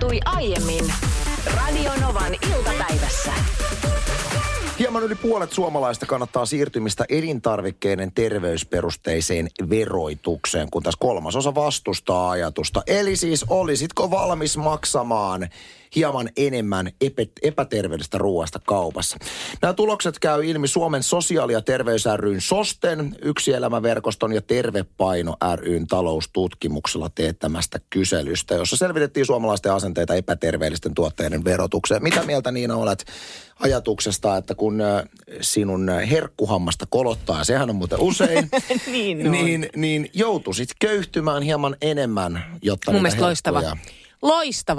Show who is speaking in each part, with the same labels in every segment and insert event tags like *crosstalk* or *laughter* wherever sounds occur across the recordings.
Speaker 1: tapahtui aiemmin Radionovan iltapäivässä.
Speaker 2: Hieman yli puolet suomalaista kannattaa siirtymistä elintarvikkeiden terveysperusteiseen veroitukseen, kun taas kolmasosa vastustaa ajatusta. Eli siis olisitko valmis maksamaan hieman enemmän epä, epäterveellisestä ruoasta kaupassa. Nämä tulokset käy ilmi Suomen sosiaali- ja terveys ryn SOSTEN, Yksi elämäverkoston ja Tervepaino ryn taloustutkimuksella teettämästä kyselystä, jossa selvitettiin suomalaisten asenteita epäterveellisten tuotteiden verotukseen. Mitä mieltä Niina olet ajatuksesta, että kun sinun herkkuhammasta kolottaa, ja sehän on muuten usein, *laughs*
Speaker 3: niin,
Speaker 2: niin, niin joutuisit köyhtymään hieman enemmän, jotta
Speaker 3: Mun
Speaker 2: niitä
Speaker 3: mielestä
Speaker 2: herkkuja-
Speaker 3: Loistava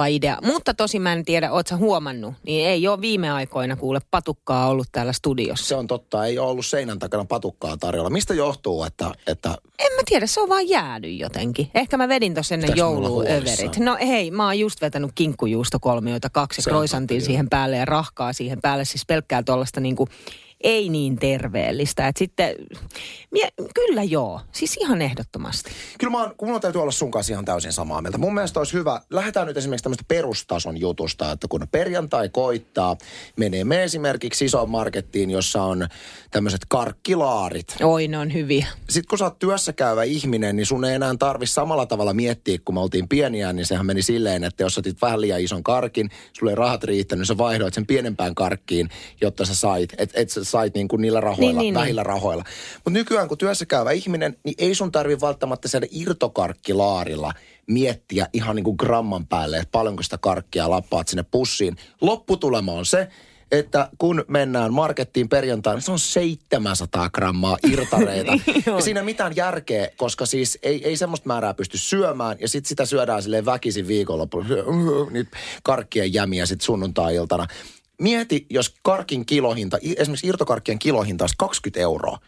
Speaker 3: idea, mutta tosi mä en tiedä, oot sä huomannut, niin ei ole viime aikoina kuule patukkaa ollut täällä studiossa.
Speaker 2: Se on totta, ei ole ollut seinän takana patukkaa tarjolla. Mistä johtuu, että, että
Speaker 3: En mä tiedä, se on vaan jäänyt jotenkin. Ehkä mä vedin tuossa ennen jouluöverit. No hei, mä oon just vetänyt kinkkujuustokolmioita kaksi ja kroisantin siihen päälle ja rahkaa siihen päälle. Siis pelkkää tuollaista niinku ei niin terveellistä. Et sitten, mie, kyllä joo, siis ihan ehdottomasti.
Speaker 2: Kyllä mä oon, kun mun täytyy olla sun kanssa ihan täysin samaa mieltä. Mun mielestä olisi hyvä, lähdetään nyt esimerkiksi tämmöistä perustason jutusta, että kun perjantai koittaa, menee me esimerkiksi isoon markettiin, jossa on tämmöiset karkkilaarit.
Speaker 3: Oi, ne on hyviä.
Speaker 2: Sitten kun sä oot työssä käyvä ihminen, niin sun ei enää tarvi samalla tavalla miettiä, kun me oltiin pieniä, niin sehän meni silleen, että jos sä otit vähän liian ison karkin, sulle ei rahat riittänyt, niin sä vaihdoit sen pienempään karkkiin, jotta sä sait, että et sä sait niin kuin niillä rahoilla,
Speaker 3: Niin, niin,
Speaker 2: vähillä rahoilla. Mutta nykyään kun työssä käyvä ihminen, niin ei sun tarvi välttämättä siellä irtokarkkilaarilla miettiä ihan niin kuin gramman päälle, että paljonko sitä karkkia lappaat sinne pussiin. Lopputulema on se, että kun mennään markettiin perjantaina, niin se on 700 grammaa irtareita. *laughs*
Speaker 3: Niin
Speaker 2: ja siinä mitään järkeä, koska siis ei, ei semmoista määrää pysty syömään. Ja sitten sitä syödään silleen väkisin viikonloppuun. Niitä karkkien jämiä sitten sunnuntai-iltana. Mieti, jos karkin kilohinta, esimerkiksi irtokarkkien kilohinta olisi 20 euroa,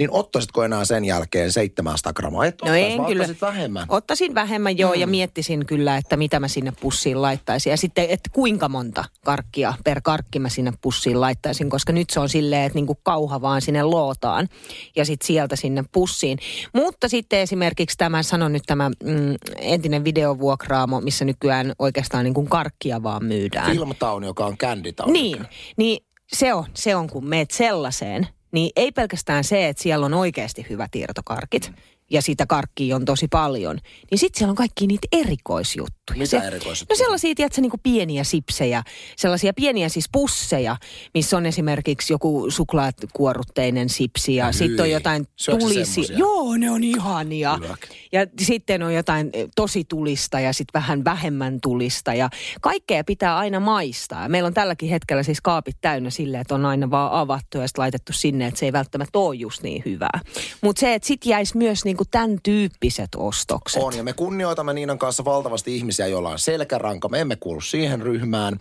Speaker 2: niin ottaisitko enää sen jälkeen 700 grammaa? Et
Speaker 3: No en kyllä.
Speaker 2: vähemmän.
Speaker 3: Ottaisin vähemmän joo ja miettisin kyllä, että mitä mä sinne pussiin laittaisin. Ja sitten, että kuinka monta karkkia per karkki mä sinne pussiin laittaisin, koska nyt se on silleen, että niinku kauha vaan sinne lootaan ja sitten sieltä sinne pussiin. Mutta sitten esimerkiksi tämä, sanon nyt tämä mm, entinen videovuokraamo, missä nykyään oikeastaan niin kuin karkkia vaan myydään.
Speaker 2: Filmtown, joka on Candy Town.
Speaker 3: Niin, niin se on, se on kun meet sellaiseen, niin ei pelkästään se, että siellä on oikeasti hyvät irtokarkit ja sitä karkkia on tosi paljon, niin sitten siellä on kaikki niitä erikoisjuttuja.
Speaker 2: Mitä
Speaker 3: se,
Speaker 2: erikoisjuttuja?
Speaker 3: No sellaisia, tiedätkö, niin kuin pieniä sipsejä, sellaisia pieniä siis pusseja, missä on esimerkiksi joku suklaatkuorutteinen sipsi ja sitten on jotain tulisi. Joo, ne on ihania.
Speaker 2: Hyväk.
Speaker 3: Ja sitten on jotain eh, tosi tulista ja sitten vähän vähemmän tulista ja kaikkea pitää aina maistaa. Meillä on tälläkin hetkellä siis kaapit täynnä silleen, että on aina vaan avattu ja laitettu sinne, että se ei välttämättä ole just niin hyvää. Mutta se, että sitten jäisi myös niinku tämän tyyppiset ostokset.
Speaker 2: On, ja me kunnioitamme Niinan kanssa valtavasti ihmisiä, joilla on selkäranka. Me emme kuulu siihen ryhmään.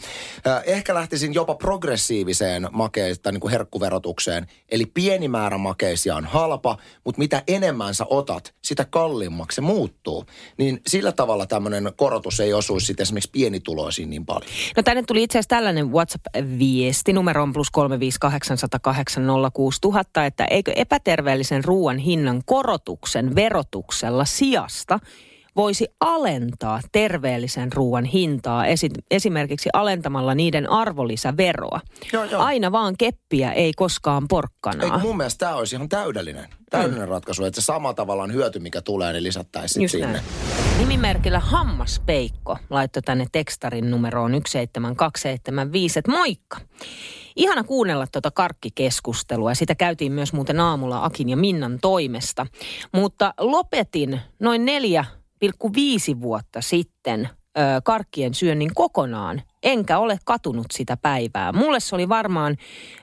Speaker 2: Ehkä lähtisin jopa progressiiviseen makeis- tai niin kuin herkkuverotukseen. Eli pieni määrä makeisia on halpa, mutta mitä enemmän sä otat, sitä kalliimmaksi se muuttuu. Niin sillä tavalla tämmöinen korotus ei osuisi sitten esimerkiksi pienituloisiin niin paljon.
Speaker 3: No tänne tuli itse asiassa tällainen WhatsApp-viesti, numero on plus 358806000, että eikö epäterveellisen ruoan hinnan korotuksen verotuksella sijasta voisi alentaa terveellisen ruoan hintaa esi- esimerkiksi alentamalla niiden arvonlisäveroa.
Speaker 2: Joo, joo.
Speaker 3: Aina vaan keppiä, ei koskaan porkkanaa.
Speaker 2: Eikö mun mielestä tämä olisi ihan täydellinen, täydellinen ratkaisu, että se sama tavallaan hyöty, mikä tulee, niin lisättäisiin
Speaker 3: Just
Speaker 2: sinne.
Speaker 3: näin. Nimimerkillä Hammaspeikko laittoi tänne tekstarin numeroon 17275, että moikka. Ihana kuunnella tuota karkkikeskustelua. Sitä käytiin myös muuten aamulla Akin ja Minnan toimesta. Mutta lopetin noin 4,5 vuotta sitten karkkien syönnin kokonaan. Enkä ole katunut sitä päivää. Mulle se oli varmaan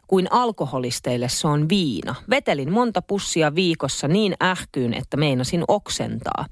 Speaker 3: kuin alkoholisteille se on viina. Vetelin monta pussia viikossa niin ähkyyn, että meinasin oksentaa.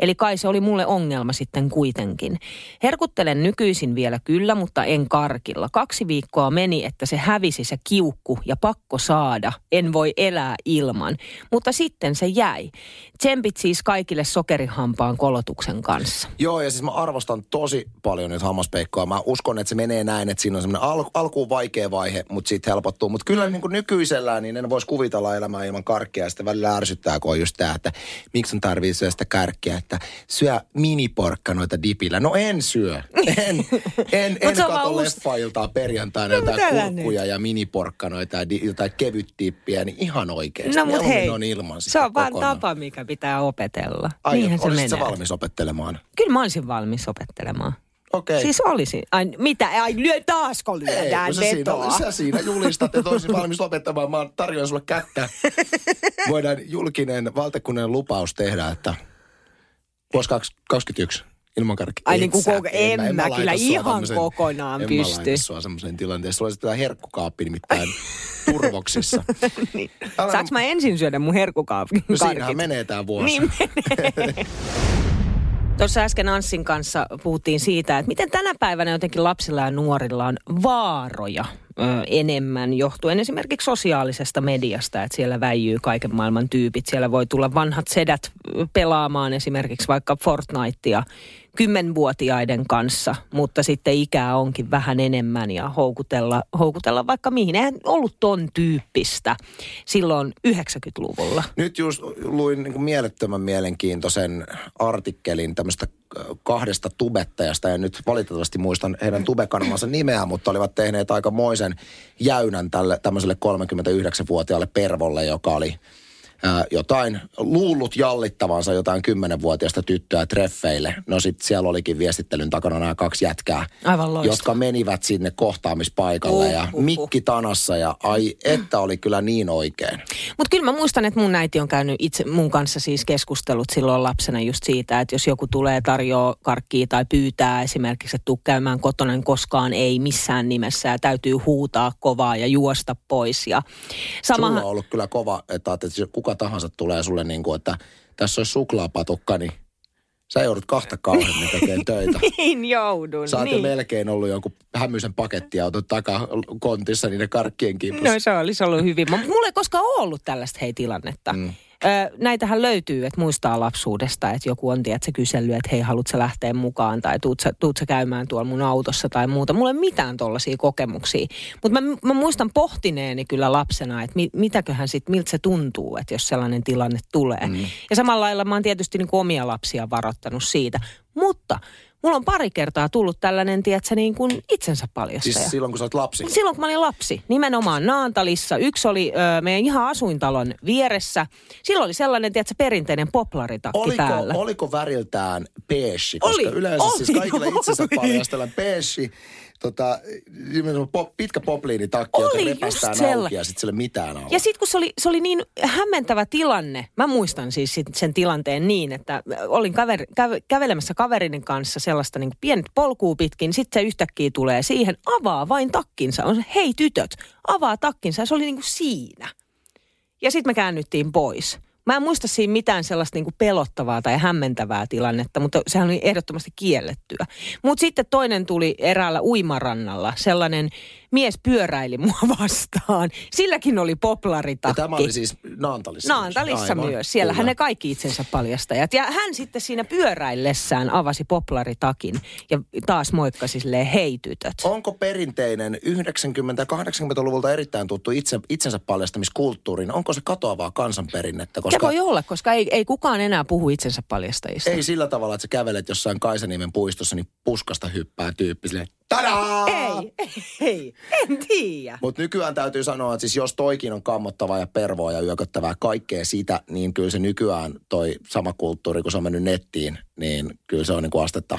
Speaker 3: Eli kai se oli mulle ongelma sitten kuitenkin. Herkuttelen nykyisin vielä kyllä, mutta en karkilla. Kaksi viikkoa meni, että se hävisi se kiukku ja pakko saada. En voi elää ilman. Mutta sitten se jäi. Tsempit siis kaikille sokerihampaan kolotuksen kanssa.
Speaker 2: Joo, ja siis mä arvostan tosi paljon nyt hammaspeikkoa. Mä uskon, uskon, että se menee näin, että siinä on semmoinen al- alkuun vaikea vaihe, mutta sitten helpottuu. Mutta kyllä niin kuin nykyisellään niin en voisi kuvitella elämää ilman karkkia. Ja sitten välillä ärsyttää, kun on just tämä, että miksi on tarvii syödä sitä karkkia, että syö miniporkkanoita dipillä. No en syö. En, en, *laughs* en kato leffailtaa perjantaina
Speaker 3: No,
Speaker 2: jotain kurkkuja ja miniporkkanoita ja di- jotain kevyt dippiä, niin ihan oikeasti.
Speaker 3: No mut
Speaker 2: Mieluummin
Speaker 3: hei,
Speaker 2: on ilman
Speaker 3: se on vaan tapa, mikä pitää opetella.
Speaker 2: Ai,
Speaker 3: Niinhän se menee.
Speaker 2: valmis opettelemaan?
Speaker 3: Kyllä mä olisin valmis opettelemaan.
Speaker 2: Okei.
Speaker 3: Siis olisin. Ai, mitä? Ai, lyö taasko
Speaker 2: Ei,
Speaker 3: lyödään
Speaker 2: kun sä siinä,
Speaker 3: vetoa?
Speaker 2: sä siinä julistat, että olisin valmis lopettamaan. Mä tarjoan sulle kättä. *laughs* Voidaan julkinen valtakunnan lupaus tehdä, että vuosi 2021 ilman karkki.
Speaker 3: Ai niin kuin koko- en
Speaker 2: mä-
Speaker 3: mä
Speaker 2: laita
Speaker 3: kyllä
Speaker 2: sua
Speaker 3: ihan kokonaan
Speaker 2: en
Speaker 3: pysty.
Speaker 2: mä laita sua semmoiseen tilanteeseen. Sulla olisi herkkukaappi nimittäin *laughs* turvoksissa. *laughs*
Speaker 3: niin. Saanko mä ensin syödä mun herkkukaapin
Speaker 2: No siinähän menee tää vuosi.
Speaker 3: Niin menee. Tuossa äsken Anssin kanssa puhuttiin siitä, että miten tänä päivänä jotenkin lapsilla ja nuorilla on vaaroja ö, enemmän johtuen esimerkiksi sosiaalisesta mediasta, että siellä väijyy kaiken maailman tyypit. Siellä voi tulla vanhat sedät pelaamaan esimerkiksi vaikka Fortnitea kymmenvuotiaiden kanssa, mutta sitten ikää onkin vähän enemmän ja houkutella, houkutella vaikka mihin. Eihän ollut ton tyyppistä silloin 90-luvulla.
Speaker 2: Nyt just luin niin mielettömän mielenkiintoisen artikkelin tämmöistä kahdesta tubettajasta. Ja nyt valitettavasti muistan heidän tubekanavansa nimeä, mutta olivat tehneet aika moisen jäynän tälle tämmöiselle 39-vuotiaalle pervolle, joka oli ää, jotain luullut jallittavansa jotain 10-vuotiaista tyttöä treffeille. No sitten siellä olikin viestittelyn takana nämä kaksi jätkää,
Speaker 3: Aivan
Speaker 2: jotka menivät sinne kohtaamispaikalle
Speaker 3: Uh,
Speaker 2: ja
Speaker 3: uh, uh.
Speaker 2: mikki tanassa ja ai että oli kyllä niin oikein.
Speaker 3: Mutta kyllä mä muistan, että mun äiti on käynyt itse mun kanssa siis keskustelut silloin lapsena just siitä, että jos joku tulee tarjoaa karkkia tai pyytää esimerkiksi, että tuu käymään kotona, niin koskaan ei missään nimessä ja täytyy huutaa kovaa ja juosta pois. Ja
Speaker 2: Samahan...
Speaker 3: samahan,
Speaker 2: Sulla on ollut kyllä kova, että, että jos kuka tahansa tulee sulle niin kuin, että tässä olisi suklaapatukka, niin sä joudut kahta kauemmin tekemään töitä. *laughs*
Speaker 3: niin joudun.
Speaker 2: Sä oot
Speaker 3: niin.
Speaker 2: melkein ollut jonkun hämyisen pakettiauton takakontissa niiden karkkien kimpussa.
Speaker 3: No se olisi ollut hyvin. Mutta mulla ei koskaan ollut tällaista hei tilannetta. Mm. Ö, näitähän löytyy, että muistaa lapsuudesta, että joku on tiedät, kysellyt, että hei, haluatko lähteä mukaan tai tuut sä, tuut sä käymään tuolla mun autossa tai muuta. Mulla ei ole mitään tollaisia kokemuksia. Mutta mä, mä, muistan pohtineeni kyllä lapsena, että mi, mitäköhän sit, miltä se tuntuu, että jos sellainen tilanne tulee. Mm. Ja samalla lailla mä oon tietysti niin omia lapsia varoittanut siitä. Mutta mulla on pari kertaa tullut tällainen, tiedätkö, niin kuin itsensä paljastaja.
Speaker 2: Siis silloin, kun sä oot lapsi.
Speaker 3: Silloin kun mä olin lapsi, nimenomaan Naantalissa. Yksi oli ö, meidän ihan asuintalon vieressä. Silloin oli sellainen, tiedätkö, perinteinen poplaritakki
Speaker 2: Oliko,
Speaker 3: päällä.
Speaker 2: oliko väriltään beige? Koska
Speaker 3: Oli,
Speaker 2: yleensä
Speaker 3: oli,
Speaker 2: siis kaikille itsensä paljastellaan beige, tota, pop, pitkä popliinitakki,
Speaker 3: Oli
Speaker 2: joka
Speaker 3: sella-
Speaker 2: auki ja sitten sille mitään alla.
Speaker 3: Ja sitten kun se oli, se oli niin hämmentävä tilanne, mä muistan siis sit sen tilanteen niin, että olin kaveri, käve, kävelemässä kaverin kanssa sellaista niin pienet polkuu pitkin, sitten se yhtäkkiä tulee siihen, avaa vain takkinsa, on se, hei tytöt, avaa takkinsa ja se oli niin kuin siinä. Ja sitten me käännyttiin pois. Mä en muista siinä mitään sellaista niinku pelottavaa tai hämmentävää tilannetta, mutta sehän oli ehdottomasti kiellettyä. Mutta sitten toinen tuli eräällä uimarannalla. Sellainen mies pyöräili mua *laughs* vastaan. Silläkin oli poplaritakki.
Speaker 2: ja tämä oli siis Naantalissa.
Speaker 3: Naantalissa
Speaker 2: Aivan,
Speaker 3: myös. Siellähän
Speaker 2: kyllä.
Speaker 3: ne kaikki itsensä paljastajat. Ja hän sitten siinä pyöräillessään avasi poplaritakin ja taas moikkasi silleen, hei tytöt.
Speaker 2: Onko perinteinen 90-80-luvulta erittäin tuttu itse, itsensä paljastamiskulttuuri, niin onko se katoavaa kansanperinnettä?
Speaker 3: Se
Speaker 2: Koska
Speaker 3: voi olla, koska ei, ei kukaan enää puhu itsensä paljastajista.
Speaker 2: ei sillä tavalla, että sä kävelet jossain Kaisaniemen puistossa, niin puskasta hyppää tyyppi silleen, tadaa!
Speaker 3: Ei, ei, en tiedä.
Speaker 2: Mutta nykyään täytyy sanoa, että siis jos toikin on kammottavaa ja pervoa ja yököttävää kaikkea sitä, niin kyllä se nykyään toi sama kulttuuri, kun se on mennyt nettiin, niin kyllä se on niin kuin astetta.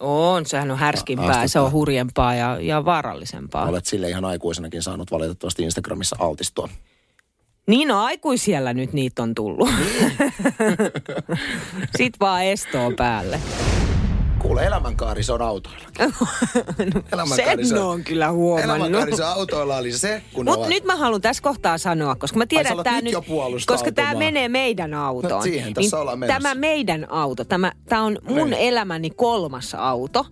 Speaker 3: On, sehän on härskimpää,
Speaker 2: Astetta.
Speaker 3: se on hurjempaa ja, ja vaarallisempaa.
Speaker 2: Olet sille ihan aikuisenakin saanut valitettavasti Instagramissa altistua.
Speaker 3: Niin no aikuisiellä nyt niitä on tullut. *laughs* Sitten vaan estoa päälle.
Speaker 2: Kuule, elämänkaari se on autoilla. *laughs*
Speaker 3: Sen on kyllä huomannut.
Speaker 2: Elämänkaari se autoilla oli se, kun
Speaker 3: Mutta
Speaker 2: ovat...
Speaker 3: nyt mä haluan tässä kohtaa sanoa, koska mä tiedän, että tämä
Speaker 2: nyt
Speaker 3: koska tämä menee meidän autoon.
Speaker 2: No siihen tässä ollaan menossa.
Speaker 3: tämä meidän auto, tämä, tämä on mun
Speaker 2: Niin.
Speaker 3: elämäni kolmas auto.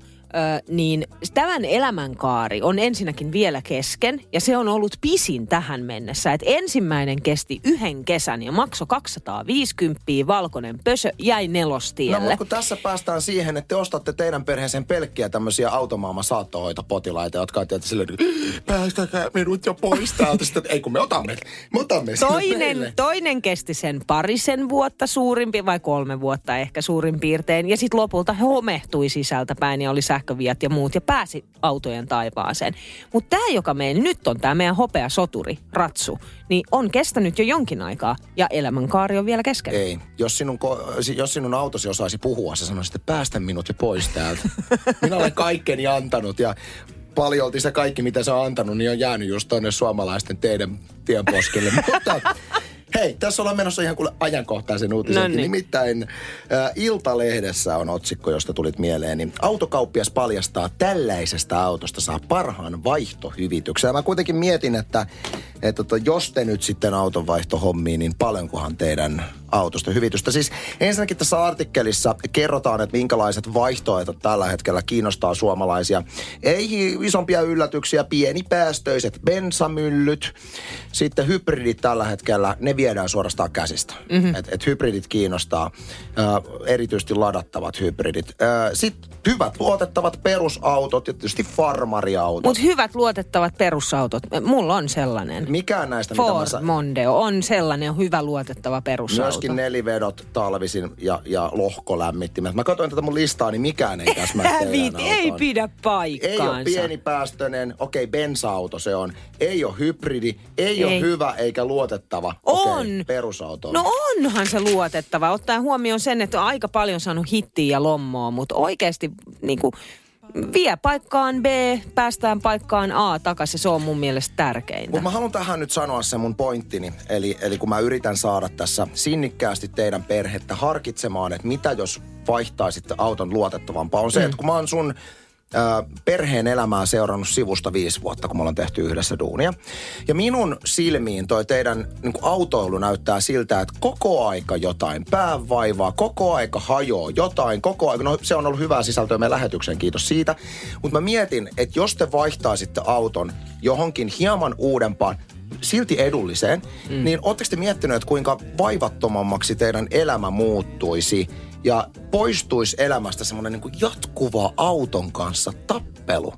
Speaker 3: Niin tämän elämänkaari on ensinnäkin vielä kesken ja se on ollut pisin tähän mennessä. Et ensimmäinen kesti yhden kesän ja maksoi 250, valkoinen pösö jäi nelostielle.
Speaker 2: No mutta kun tässä päästään siihen, että te ostatte teidän perheeseen pelkkiä tämmöisiä automaailman saattohoitopotilaita, jotka on tietysti silleen, päästäkää minut jo pois täältä. Sitten, ei kun me otamme, me otamme
Speaker 3: Toinen, toinen kesti sen parisen vuotta suurimpi, vai kolme vuotta ehkä suurin piirtein. Ja sitten lopulta homehtui sisältäpäin ja oli sähköviat ja muut ja pääsi autojen taivaaseen. Mutta tämä, joka meillä nyt on, tämä meidän hopea soturi, Ratsu, niin on kestänyt jo jonkin aikaa ja elämänkaari on vielä kesken.
Speaker 2: Ei. Jos sinun, ko- jos sinun autosi osaisi puhua, se sanoisi, että päästä minut jo pois täältä. *laughs* Minä olen kaikkeni antanut ja paljolti se kaikki, mitä se on antanut, niin on jäänyt just tonne suomalaisten teidän tienposkelle. *laughs* Mutta hei, tässä ollaan menossa ihan kuule ajankohtaisen uutisenkin.
Speaker 3: Noniin.
Speaker 2: Nimittäin ä, Iltalehdessä on otsikko, josta tulit mieleen. Niin autokauppias paljastaa tällaisesta autosta saa parhaan vaihtohyvityksen. Mä kuitenkin mietin, että, että tota, jos te nyt sitten auton vaihtohommiin, niin paljonkohan teidän autosta hyvitystä. Siis ensinnäkin tässä artikkelissa kerrotaan, että minkälaiset vaihtoehdot tällä hetkellä kiinnostaa suomalaisia. Ei isompia yllätyksiä, pienipäästöiset bensamyllyt, sitten hybridit tällä hetkellä, ne viedään suorastaan käsistä. Mm-hmm. Et, et hybridit kiinnostaa, ö, erityisesti ladattavat hybridit. Sitten hyvät luotettavat perusautot ja tietysti farmariautot.
Speaker 3: Mutta hyvät luotettavat perusautot, mulla on sellainen.
Speaker 2: Mikään näistä, mitä mä
Speaker 3: Ford
Speaker 2: sa-
Speaker 3: Mondeo on sellainen hyvä luotettava perusauto.
Speaker 2: Myöskin nelivedot talvisin ja, ja lohkolämmittimet. Mä katsoin tätä mun listaa, niin mikään ei täsmää *laughs*
Speaker 3: Hävit, ei pidä
Speaker 2: Ei
Speaker 3: paikkaansa.
Speaker 2: ole pienipäästöinen, okei, bensa-auto se on. Ei ole hybridi, ei,
Speaker 3: Ei.
Speaker 2: ole hyvä eikä luotettava.
Speaker 3: On.
Speaker 2: Okei, perusauto.
Speaker 3: No onhan se luotettava, ottaen huomioon sen, että on aika paljon saanut hittiä ja lommoa, mutta oikeasti niin kuin, vie paikkaan B, päästään paikkaan A takaisin, se on mun mielestä tärkeintä.
Speaker 2: Mutta mä haluan tähän nyt sanoa sen mun pointtini. Eli, eli kun mä yritän saada tässä sinnikkäästi teidän perhettä harkitsemaan, että mitä jos vaihtaisitte auton luotettavampaa, on se, mm. että kun mä oon sun perheen elämää seurannut sivusta viisi vuotta, kun me ollaan tehty yhdessä duunia. Ja minun silmiin toi teidän niin autoilu näyttää siltä, että koko aika jotain päävaivaa, koko aika hajoaa jotain, koko aika, no se on ollut hyvää sisältöä meidän lähetykseen, kiitos siitä. Mutta mä mietin, että jos te vaihtaisitte auton johonkin hieman uudempaan, silti edulliseen, mm. niin ootteko te miettineet, että kuinka vaivattomammaksi teidän elämä muuttuisi ja poistuisi elämästä semmoinen niin kuin jatkuva auton kanssa tappelu?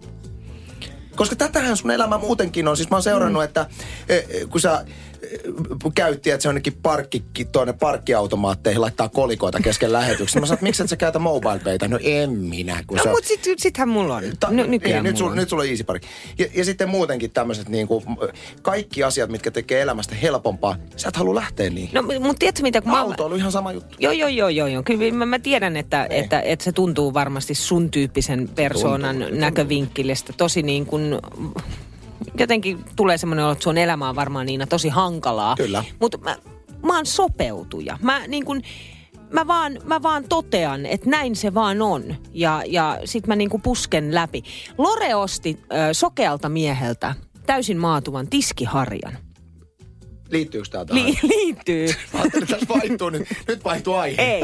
Speaker 2: Koska tätähän sun elämä muutenkin on. Siis mä oon seurannut, mm. että eh, eh, kun sä käytti, että se onnekin parkki, tuonne parkkiautomaatteihin laittaa kolikoita kesken lähetyksen. Mä sanoin, että miksi et sä käytä mobile paytä? No en minä. Kun
Speaker 3: No
Speaker 2: se on-
Speaker 3: mutta sit, sittenhän mulla on.
Speaker 2: Ta-
Speaker 3: Ny- nykyään
Speaker 2: niin, nyt,
Speaker 3: mulla
Speaker 2: sulla,
Speaker 3: on.
Speaker 2: nyt sulla on easy park. Ja, ja sitten muutenkin tämmöiset niinku, kaikki asiat, mitkä tekee elämästä helpompaa, sä et halua lähteä niihin.
Speaker 3: No mutta tiedätkö mitä, kun mä...
Speaker 2: Auto on ihan sama juttu.
Speaker 3: Joo, joo, joo, joo, joo. Kyllä mä, mä tiedän, että, että, että se tuntuu varmasti sun tyyppisen persoonan
Speaker 2: Tuntuu,
Speaker 3: näkövinkkelistä tosi niin kuin jotenkin tulee semmoinen olo, että sun elämä on varmaan Niina tosi hankalaa.
Speaker 2: Kyllä.
Speaker 3: Mutta mä, mä oon sopeutuja. Mä niin kuin, mä vaan, mä vaan totean, että näin se vaan on. Ja, ja sit mä niinku pusken läpi. Lore osti ö, sokealta mieheltä täysin maatuvan tiskiharjan.
Speaker 2: Liittyykö tää tähän?
Speaker 3: Li- liittyy. *laughs*
Speaker 2: Mä ajattelin, tässä vaihtuu nyt. Nyt vaihtuu aihe.
Speaker 3: Ei,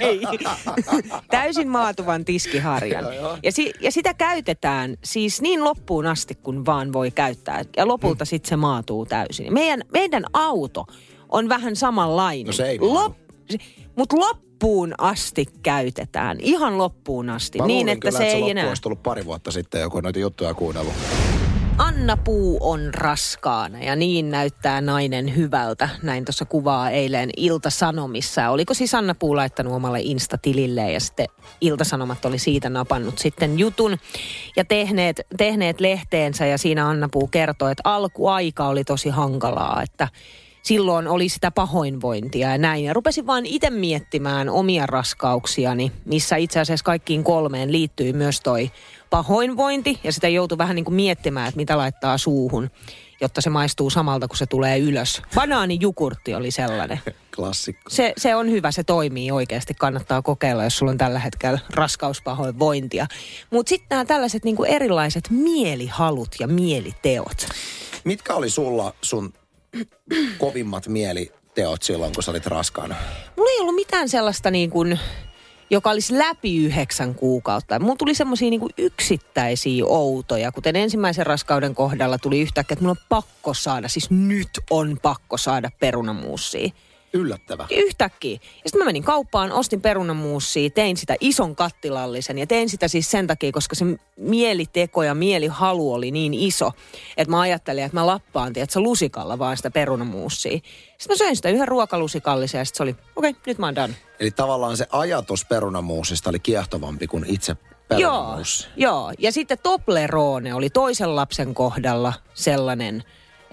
Speaker 3: ei. Täysin maatuvan tiskiharjan.
Speaker 2: Joo, joo.
Speaker 3: Ja, si- ja sitä käytetään siis niin loppuun asti, kun vaan voi käyttää. Ja lopulta sitten se maatuu täysin. Meidän, meidän auto on vähän samanlainen.
Speaker 2: No se ei maadu.
Speaker 3: Mutta loppuun asti käytetään. Ihan loppuun asti.
Speaker 2: Mä
Speaker 3: niin, että
Speaker 2: kyllä,
Speaker 3: se
Speaker 2: että
Speaker 3: ei
Speaker 2: loppu
Speaker 3: enää...
Speaker 2: olisi tullut pari vuotta sitten joku noita juttuja kuunnellut.
Speaker 3: Anna Puu on raskaana ja niin näyttää nainen hyvältä. Näin tuossa kuvaa eilen Ilta-Sanomissa. Oliko siis Anna Puu laittanut omalle Insta-tililleen ja sitten Ilta-Sanomat oli siitä napannut sitten jutun ja tehneet, tehneet lehteensä ja siinä Anna Puu kertoi, että alkuaika oli tosi hankalaa, että silloin oli sitä pahoinvointia ja näin. Ja rupesin vaan itse miettimään omia raskauksiani, missä itse asiassa kaikkiin kolmeen liittyy myös toi pahoinvointi. Ja sitä joutui vähän niin kuin miettimään, että mitä laittaa suuhun, jotta se maistuu samalta, kun se tulee ylös. Banaanijukurtti oli sellainen. *laughs*
Speaker 2: Klassikko.
Speaker 3: Se, se on hyvä, se toimii oikeasti. Kannattaa kokeilla, jos sulla on tällä hetkellä raskauspahoinvointia. Mutta sitten nämä tällaiset niin kuin erilaiset mielihalut ja mieliteot.
Speaker 2: Mitkä oli sulla sun kovimmat mieliteot silloin, kun sä olit raskaana?
Speaker 3: Mulla ei ollut mitään sellaista niin kuin, joka olisi läpi yhdeksän kuukautta. Mulla tuli semmoisia niinku yksittäisiä outoja, kuten ensimmäisen raskauden kohdalla tuli yhtäkkiä, että mulla on pakko saada, siis nyt on pakko saada perunamuusia.
Speaker 2: Yllättävä.
Speaker 3: Yhtäkkiä. Ja sitten mä menin kauppaan, ostin perunamuusia, tein sitä ison kattilallisen ja tein sitä siis sen takia, koska se mieliteko ja mielihalu oli niin iso, että mä ajattelin, että mä lappaan, tiedätkö, lusikalla vaan sitä perunamuusia. Sitten mä söin sitä yhden ruokalusikallisen ja sitten se oli, okei, okay, nyt mä oon done.
Speaker 2: Eli tavallaan se ajatus perunamuusista oli kiehtovampi kuin itse perunamuusi.
Speaker 3: Joo, joo. Ja sitten Toblerone oli toisen lapsen kohdalla sellainen,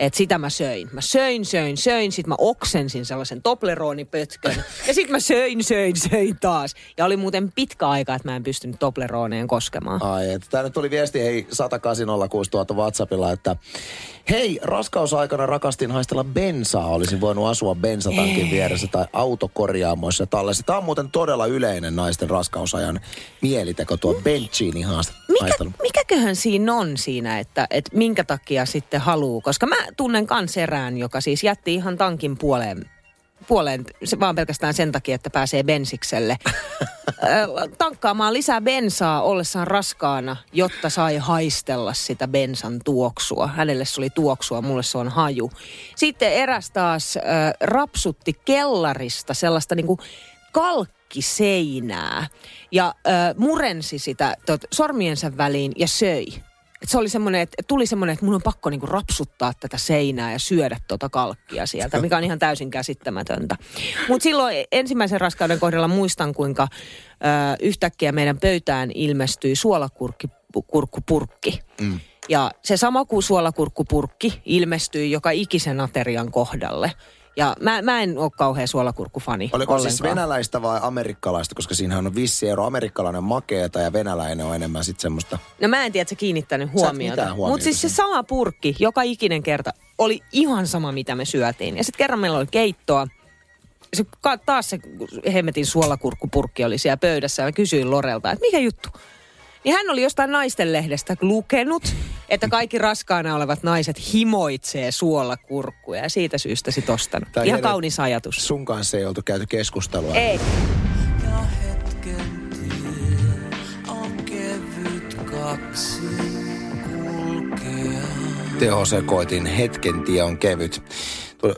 Speaker 3: että sitä mä söin. Mä söin, söin, söin, sitten mä oksensin sellaisen Toblerone-pötkön. Ja sitten mä söin, söin, söin taas. Ja oli muuten pitkä aika, että mä en pystynyt Tobleroneen koskemaan.
Speaker 2: Ai, että täällä tuli viesti, hei, 1806000 WhatsAppilla, että hei, raskausaikana rakastin haistella bensaa. Olisin voinut asua bensatankin
Speaker 3: Ei.
Speaker 2: vieressä tai autokorjaamoissa tallessa. Tämä on muuten todella yleinen naisten raskausajan mieliteko, tuo benchiini
Speaker 3: Mikä,
Speaker 2: haistelu.
Speaker 3: mikäköhän siinä on siinä, että, että minkä takia sitten haluu? Koska mä tunnen kans erään, joka siis jätti ihan tankin puoleen puoleen se vaan pelkästään sen takia, että pääsee bensikselle. *laughs* Tankkaamaan lisää bensaa ollessaan raskaana, jotta sai haistella sitä bensan tuoksua. Hänelle se oli tuoksua, mulle se on haju. Sitten eräs taas äh, rapsutti kellarista sellaista niinku kalkkiseinää ja äh, murensi sitä tot, sormiensa väliin ja söi. Et se oli semmoinen, että tuli semmoinen, että mun on pakko niinku rapsuttaa tätä seinää ja syödä tuota kalkkia sieltä, mikä on ihan täysin käsittämätöntä. Mutta silloin ensimmäisen raskauden kohdalla muistan, kuinka ö, yhtäkkiä meidän pöytään ilmestyi suolakurkkupurkki. Mm. Ja se sama kuin suolakurkkupurkki ilmestyi joka ikisen aterian kohdalle. Ja mä, mä en ole kauhean suolakurkkufani
Speaker 2: Oliko
Speaker 3: ollenkaan.
Speaker 2: siis venäläistä vai amerikkalaista, koska siinähän on vissi ero. Amerikkalainen makeeta ja venäläinen on enemmän sitten semmoista.
Speaker 3: No mä en tiedä, että se kiinnittänyt huomiota.
Speaker 2: huomiota
Speaker 3: Mutta siis se sama purkki, joka ikinen kerta, oli ihan sama, mitä me syötiin. Ja sitten kerran meillä oli keittoa. Se, taas se hemmetin suolakurkkupurkki oli siellä pöydässä ja mä kysyin Lorelta, että mikä juttu? Niin hän oli jostain naistenlehdestä lukenut, että kaikki raskaana olevat naiset himoitsee suolakurkkuja ja siitä syystä sit ostanut.
Speaker 2: Tää
Speaker 3: Ihan kaunis ajatus.
Speaker 2: Sun kanssa ei oltu käyty keskustelua.
Speaker 3: Ei.
Speaker 4: Ja hetken tie on kevyt kaksi kulkea.
Speaker 2: Tehosekoitin hetken tie on kevyt.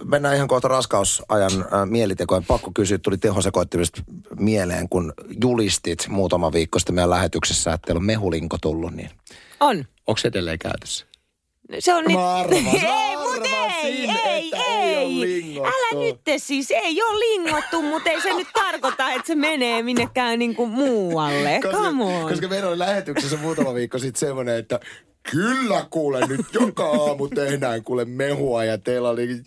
Speaker 2: Mennään ihan kohta raskausajan äh, mielitekojen. Pakko kysyä, tuli tehosekoittimista mieleen, kun julistit muutama viikko sitten meidän lähetyksessä, että teillä on mehulinko tullut, niin
Speaker 3: On.
Speaker 2: onko se edelleen käytössä?
Speaker 3: Se on nyt...
Speaker 2: Mä arvasin, *laughs*
Speaker 3: ei, mut ei, ei,
Speaker 2: että ei
Speaker 3: ei. Älä nyt siis, ei ole lingottu, mutta ei se nyt tarkoita, että se menee minnekään niinku muualle. Come on.
Speaker 2: koska meillä oli lähetyksessä muutama viikko sitten semmoinen, että kyllä kuule nyt joka aamu tehdään kuule mehua ja teillä oli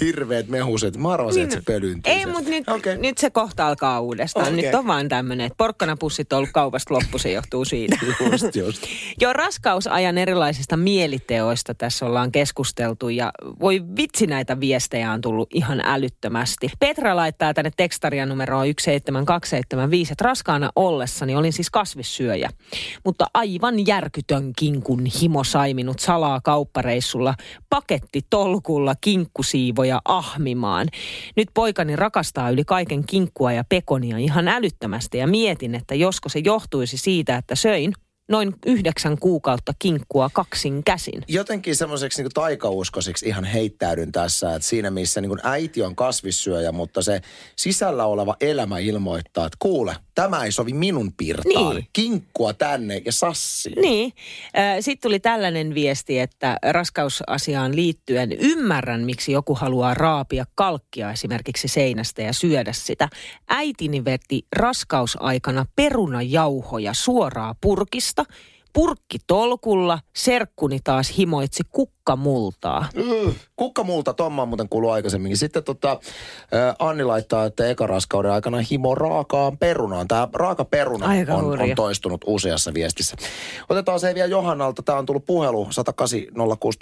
Speaker 2: hirveät mehuset. Mä arvasin, että se pölyntyy.
Speaker 3: Niin. Ei, mutta nyt,
Speaker 2: Okei.
Speaker 3: nyt se kohta alkaa uudestaan.
Speaker 2: Okei.
Speaker 3: Nyt on vaan tämmöinen, että porkkanapussit on ollut kaupasta loppu, se johtuu siitä. *laughs*
Speaker 2: Just, just.
Speaker 3: Jo raskausajan erilaisista mieliteoista tässä ollaan keskusteltu ja voi vitsi näitä viestejä on tullut ihan älyttömästi. Petra laittaa tänne tekstaria numeroon 17275, että raskaana ollessani olin siis kasvissyöjä, mutta aivan järkytön kinkun himo sai minut salaa kauppareissulla paketti tolkulla kinkkusiivoja ahmimaan. Nyt poikani rakastaa yli kaiken kinkkua ja pekonia ihan älyttömästi ja mietin, että josko se johtuisi siitä, että söin noin yhdeksän kuukautta kinkkua kaksin käsin.
Speaker 2: Jotenkin semmoiseksi niin taikauskoisiksi ihan heittäydyn tässä, että siinä missä niin äiti on kasvissyöjä, mutta se sisällä oleva elämä ilmoittaa, että kuule, tämä ei sovi minun pirtaan.
Speaker 3: Niin.
Speaker 2: Kinkkua tänne ja sassi.
Speaker 3: Niin. Sitten tuli tällainen viesti, että raskausasiaan liittyen ymmärrän, miksi joku haluaa raapia kalkkia esimerkiksi seinästä ja syödä sitä. Äitini veti raskausaikana perunajauhoja suoraa purkista. Purkki tolkulla, serkkuni taas himoitsi kukkamultaa.
Speaker 2: Mm, Kukkamulta, Tomma on muuten kuullut aikaisemminkin. Sitten tota, ä, Anni laittaa, että eka raskauden aikana himo raakaan perunaan. Tämä raaka peruna
Speaker 3: Aika
Speaker 2: on,
Speaker 3: hurja.
Speaker 2: on toistunut useassa viestissä. Otetaan se vielä Johannalta. Tämä on tullut puhelu 108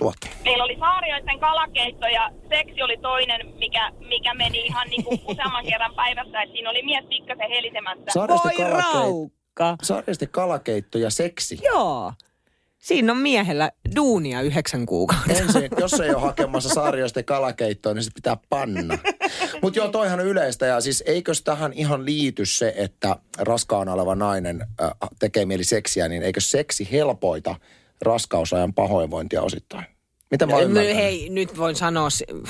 Speaker 2: 000.
Speaker 5: Meillä oli Saarioisen kalakeitto ja seksi oli toinen, mikä, mikä meni ihan niin kuin useamman kerran päivässä. Et siinä oli mies pikkasen helisemässä.
Speaker 2: Sarjasti
Speaker 3: Voi raukka.
Speaker 2: Sarjasti kalakeitto ja seksi.
Speaker 3: Joo. Siinä on miehellä duunia yhdeksän kuukautta.
Speaker 2: Ensin, jos ei ole hakemassa sarjoista kalakeittoa, niin se pitää panna. Mutta joo, toihan on yleistä. Ja siis eikös tähän ihan liity se, että raskaana oleva nainen äh, tekee mieli seksiä, niin eikö seksi helpoita raskausajan pahoinvointia osittain? Mitä mä ymmärtänyt?
Speaker 3: Hei, nyt voin sanoa,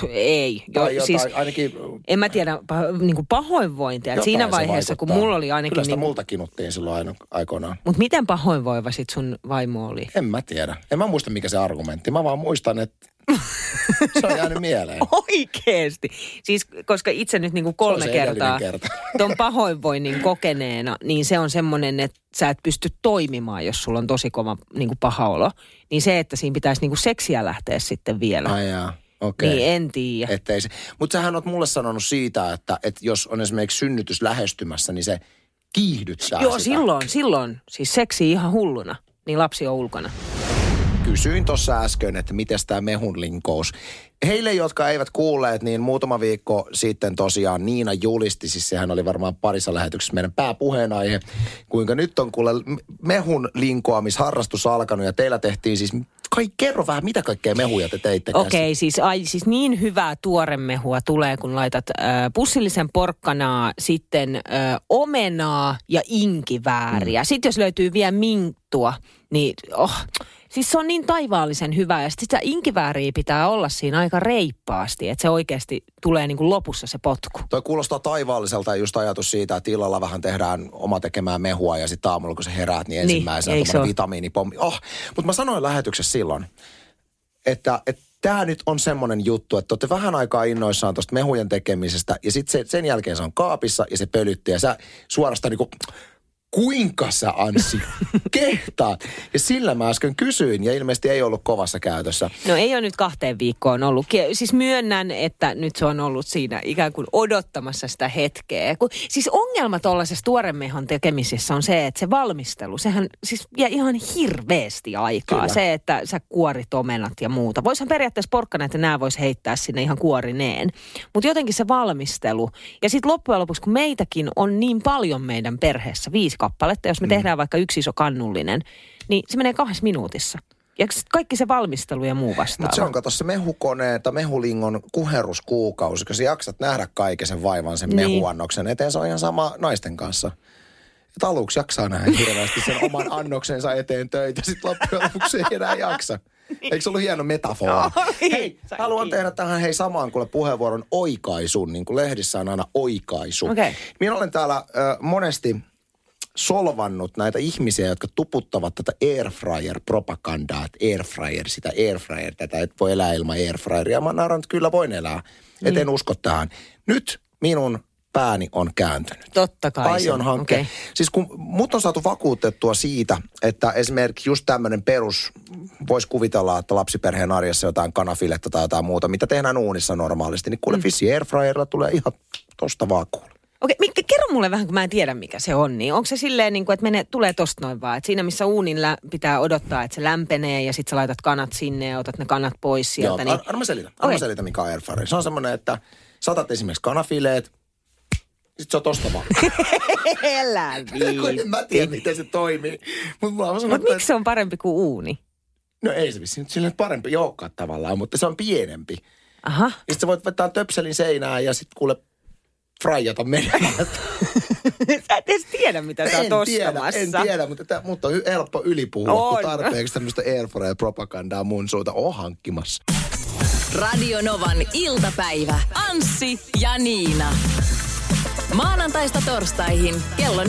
Speaker 3: ei.
Speaker 2: Tai
Speaker 3: Jo,
Speaker 2: jotain, ainakin...
Speaker 3: en mä tiedä, pah- niin kuin pahoinvointia.
Speaker 2: Jotain
Speaker 3: Siinä vaiheessa, kun
Speaker 2: vaikuttaa.
Speaker 3: mulla oli ainakin...
Speaker 2: Kyllä sitä
Speaker 3: Niin,
Speaker 2: multa kinuttiin silloin aikoinaan.
Speaker 3: mutta miten pahoinvoiva sit sun vaimo oli?
Speaker 2: En mä tiedä. En mä muista, mikä se argumentti. Mä vaan muistan, että se on jäänyt mieleen. *laughs*
Speaker 3: Oikeesti. Siis koska itse nyt niinku kolme
Speaker 2: Se on se
Speaker 3: kertaa
Speaker 2: kerta. *laughs*
Speaker 3: ton pahoinvoinnin kokeneena, niin se on semmoinen, että sä et pysty toimimaan, jos sulla on tosi kova niinku paha olo. Niin se, että siinä pitäisi niinku seksiä lähteä sitten vielä.
Speaker 2: Ai jaa, okei.
Speaker 3: Niin en tiedä.
Speaker 2: Ettei se. Mutta sähän oot mulle sanonut siitä, että, että jos on esimerkiksi synnytys lähestymässä, niin se kiihdyttää
Speaker 3: Joo,
Speaker 2: sitä.
Speaker 3: silloin, silloin. Siis seksi ihan hulluna. Niin lapsi on ulkona.
Speaker 2: Kysyin tuossa äsken, että miten tämä mehun linkous. Heille, jotka eivät kuulleet, niin muutama viikko sitten tosiaan Niina julisti, siis sehän oli varmaan parissa lähetyksessä meidän pääpuheenaihe, kuinka nyt on kuule mehun linkoamisharrastus alkanut ja teillä tehtiin siis, kai kerro vähän, mitä kaikkea mehuja te teitte?
Speaker 3: Okei, siis, ai, siis niin hyvää tuoremehua tulee, kun laitat äh, pussillisen porkkanaa, sitten äh, omenaa ja inkivääriä. Mm. Sitten jos löytyy vielä minttua, niin oh, siis se on niin taivaallisen hyvää. Ja sitä inkivääriä pitää olla siinä aika reippaasti, että se oikeasti tulee niin kuin lopussa se potku.
Speaker 2: Toi kuulostaa taivaalliselta ja just ajatus siitä, että illalla vähän tehdään oma tekemää mehua ja sitten aamulla kun sä heräät, niin ensimmäisenä
Speaker 3: eikö se
Speaker 2: niin,
Speaker 3: ole?
Speaker 2: vitamiinipommi. Oh, mutta mä sanoin lähetyksessä silloin, että, että tämä nyt on semmoinen juttu, että olette vähän aikaa innoissaan tuosta mehujen tekemisestä ja sitten se, sen jälkeen se on kaapissa ja se pölyttyy ja sä suorastaan niinku, kuinka sä Anssi *laughs* kehtaat? Ja sillä mä äsken kysyin ja ilmeisesti ei ollut kovassa käytössä.
Speaker 3: No ei ole nyt kahteen viikkoon ollut. Siis myönnän, että nyt se on ollut siinä ikään kuin odottamassa sitä hetkeä. Kun, siis ongelma tuollaisessa tuoremehon tekemisessä on se, että se valmistelu, sehän siis vie ihan hirveästi aikaa.
Speaker 2: Kyllä.
Speaker 3: Se, että sä kuorit omenat ja muuta. Voisihan periaatteessa porkkanat ja nämä voisi heittää sinne ihan kuorineen. Mutta jotenkin se valmistelu. Ja sitten loppujen lopuksi, kun meitäkin on niin paljon meidän perheessä, viisi kappaletta, jos me mm. tehdään vaikka yksi iso kannullinen, niin se menee kahdessa minuutissa. Ja kaikki se valmistelu ja muu vastaava.
Speaker 2: Mutta se on, kato se mehukone tai mehulingon kuheruskuukausi, kun sä jaksat nähdä kaiken sen vaivan sen
Speaker 3: Niin.
Speaker 2: mehuannoksen eteen. Se on ihan sama naisten kanssa. Et aluksi jaksaa nähdä hirveästi sen oman annoksensa eteen töitä, sitten loppujen lopuksi ei enää jaksa. Eikö se ollut hieno metafora?
Speaker 3: Oli.
Speaker 2: Hei, haluan
Speaker 3: kiinni.
Speaker 2: tehdä tähän hei samaan kuule puheenvuoron oikaisun, niin kuin lehdissä on aina oikaisu.
Speaker 3: Okei.
Speaker 2: Minä olen täällä ö, monesti solvannut näitä ihmisiä, jotka tuputtavat tätä airfryer-propagandaa, että airfryer, sitä airfryer, tätä et voi elää ilman airfryeria. Mä nauran, että kyllä voin elää. Et
Speaker 3: Niin.
Speaker 2: en usko tähän. Nyt minun pääni on kääntynyt.
Speaker 3: Totta kai
Speaker 2: Aion
Speaker 3: on,
Speaker 2: hankkeen.
Speaker 3: okei.
Speaker 2: Siis kun mut on saatu vakuutettua siitä, että esimerkiksi just tämmöinen perus, voisi kuvitella, että lapsiperheen arjessa jotain kanafiletta tai jotain muuta, mitä tehdään uunissa normaalisti, niin kuule mm. vissi airfryerilla tulee ihan tosta vaan kuule.
Speaker 3: Okei, Mikki, kerro mulle vähän, kun mä en tiedä mikä se on, niin onko se silleen, niin kuin, että menee, tulee tosta noin vaan, että siinä missä uunin lä- pitää odottaa, että se lämpenee ja sitten sä laitat kanat sinne ja otat ne kanat pois sieltä,
Speaker 2: Joo,
Speaker 3: niin...
Speaker 2: selitän. Anna mä
Speaker 3: Okei.
Speaker 2: selitän, mikä on airfryer. Se on semmoinen, että saatat esimerkiksi kanafileet, sitten se on tosta vaan. *laughs*
Speaker 3: Elä *laughs*
Speaker 2: en mä tiedä, miten se toimii. Mutta sanottu,
Speaker 3: Mutta miksi se on parempi kuin uuni?
Speaker 2: No ei se vissiin nyt sille parempi joukkaa tavallaan, mutta se on pienempi.
Speaker 3: Aha.
Speaker 2: Ja sitten sä voit vetää töpselin seinään ja sitten kuule frajata menemään. *laughs*
Speaker 3: Sä et edes tiedä, mitä sä
Speaker 2: en
Speaker 3: oot
Speaker 2: tiedä,
Speaker 3: ostamassa.
Speaker 2: en tiedä, mutta, tää, mutta on helppo ylipuhua,
Speaker 3: On.
Speaker 2: kun tarpeeksi tämmöistä airfryer-propagandaa mun suuta on hankkimassa.
Speaker 1: Radio Novan iltapäivä. Anssi ja Niina. Maanantaista torstaihin kello 14.18.